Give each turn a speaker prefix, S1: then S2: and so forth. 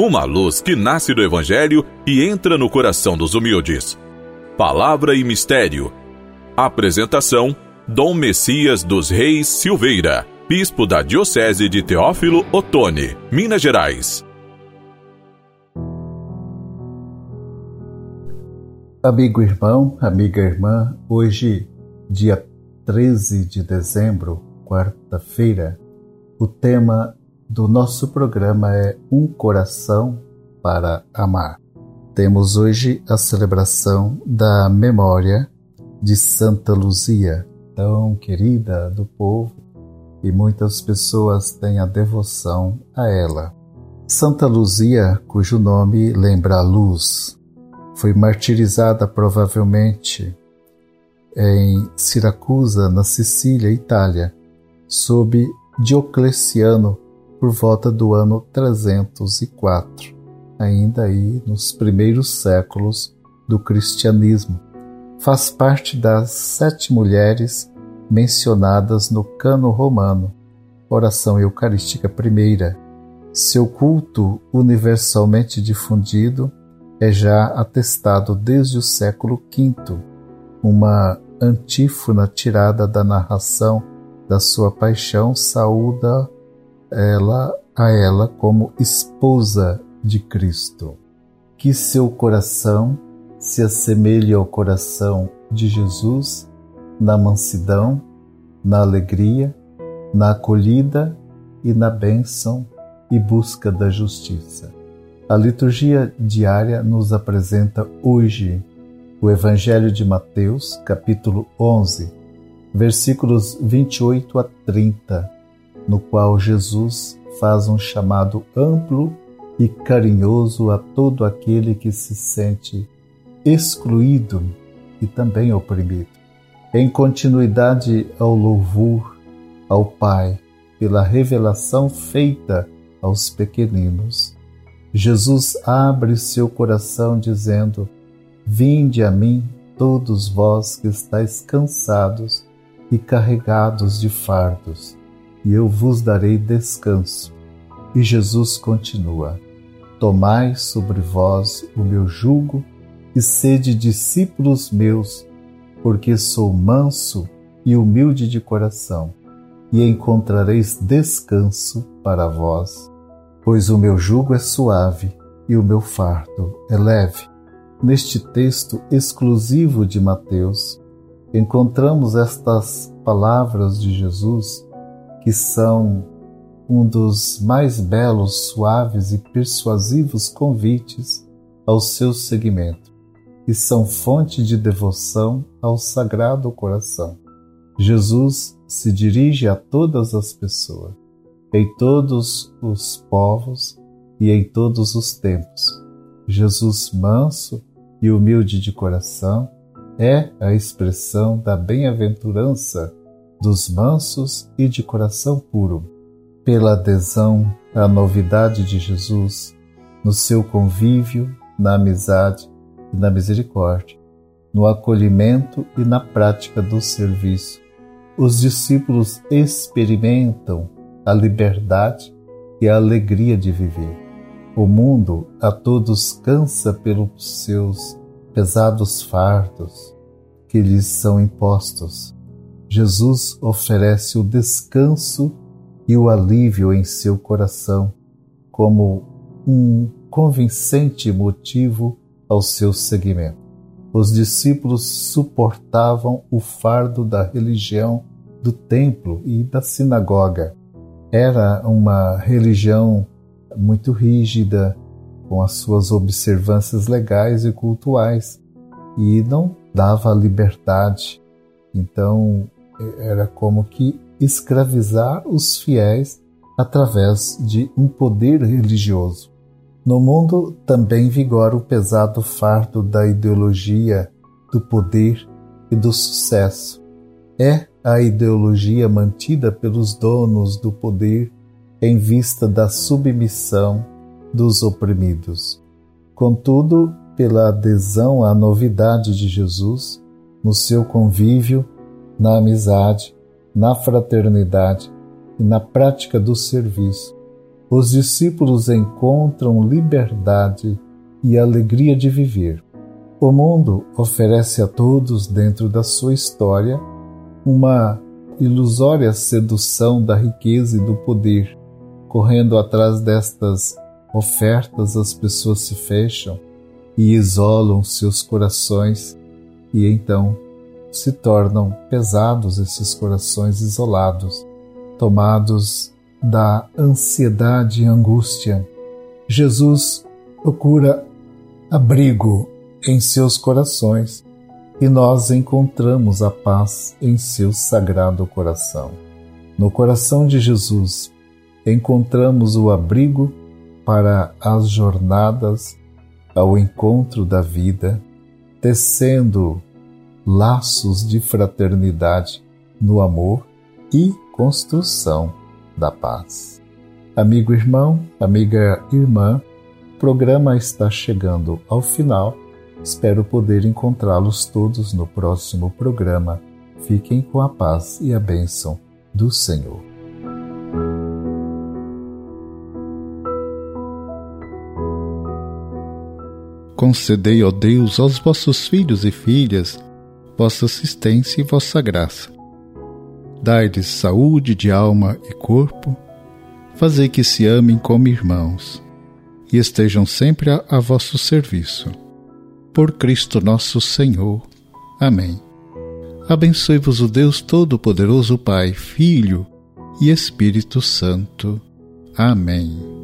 S1: uma luz que nasce do Evangelho e entra no coração dos humildes. Palavra e Mistério. Apresentação: Dom Messias dos Reis Silveira, Bispo da Diocese de Teófilo Otoni, Minas Gerais.
S2: Amigo irmão, amiga irmã, hoje, dia 13 de dezembro, quarta-feira, o tema do nosso programa é Um Coração para Amar. Temos hoje a celebração da memória de Santa Luzia, tão querida do povo, e muitas pessoas têm a devoção a ela. Santa Luzia, cujo nome lembra a luz, foi martirizada provavelmente em Siracusa, na Sicília, Itália, sob Diocleciano por volta do ano 304, ainda aí nos primeiros séculos do cristianismo. Faz parte das sete mulheres mencionadas no cano romano, oração eucarística primeira. Seu culto universalmente difundido é já atestado desde o século V, uma antífona tirada da narração da sua paixão saúda ela a ela como esposa de Cristo. Que seu coração se assemelhe ao coração de Jesus na mansidão, na alegria, na acolhida e na bênção e busca da justiça. A liturgia diária nos apresenta hoje o Evangelho de Mateus, capítulo 11, versículos 28 a 30 no qual Jesus faz um chamado amplo e carinhoso a todo aquele que se sente excluído e também oprimido. Em continuidade ao louvor ao Pai pela revelação feita aos pequeninos, Jesus abre seu coração dizendo: Vinde a mim, todos vós que estáis cansados e carregados de fardos, e eu vos darei descanso. E Jesus continua: Tomai sobre vós o meu jugo e sede discípulos meus, porque sou manso e humilde de coração, e encontrareis descanso para vós. Pois o meu jugo é suave e o meu fardo é leve. Neste texto exclusivo de Mateus, encontramos estas palavras de Jesus que são um dos mais belos, suaves e persuasivos convites ao seu seguimento, e são fonte de devoção ao Sagrado Coração. Jesus se dirige a todas as pessoas, em todos os povos e em todos os tempos. Jesus, manso e humilde de coração, é a expressão da bem-aventurança dos mansos e de coração puro, pela adesão à novidade de Jesus, no seu convívio, na amizade e na misericórdia, no acolhimento e na prática do serviço. Os discípulos experimentam a liberdade e a alegria de viver. O mundo a todos cansa pelos seus pesados fardos que lhes são impostos Jesus oferece o descanso e o alívio em seu coração como um convincente motivo ao seu seguimento. Os discípulos suportavam o fardo da religião do templo e da sinagoga. Era uma religião muito rígida, com as suas observâncias legais e cultuais, e não dava liberdade. Então, era como que escravizar os fiéis através de um poder religioso. No mundo também vigora o pesado fardo da ideologia, do poder e do sucesso. É a ideologia mantida pelos donos do poder em vista da submissão dos oprimidos. Contudo, pela adesão à novidade de Jesus, no seu convívio na amizade, na fraternidade e na prática do serviço. os discípulos encontram liberdade e alegria de viver. O mundo oferece a todos, dentro da sua história, uma ilusória sedução da riqueza e do poder. Correndo atrás destas ofertas, as pessoas se fecham e isolam seus corações, e então se tornam pesados esses corações isolados, tomados da ansiedade e angústia. Jesus procura abrigo em seus corações e nós encontramos a paz em seu sagrado coração. No coração de Jesus encontramos o abrigo para as jornadas ao encontro da vida, tecendo laços de fraternidade no amor e construção da paz. Amigo irmão, amiga irmã, o programa está chegando ao final. Espero poder encontrá-los todos no próximo programa. Fiquem com a paz e a bênção do Senhor.
S3: Concedei, ó Deus, aos vossos filhos e filhas vossa assistência e vossa graça. Dai-lhes saúde de alma e corpo, fazei que se amem como irmãos e estejam sempre a, a vosso serviço. Por Cristo nosso Senhor. Amém. Abençoe-vos o Deus Todo-Poderoso, Pai, Filho e Espírito Santo. Amém.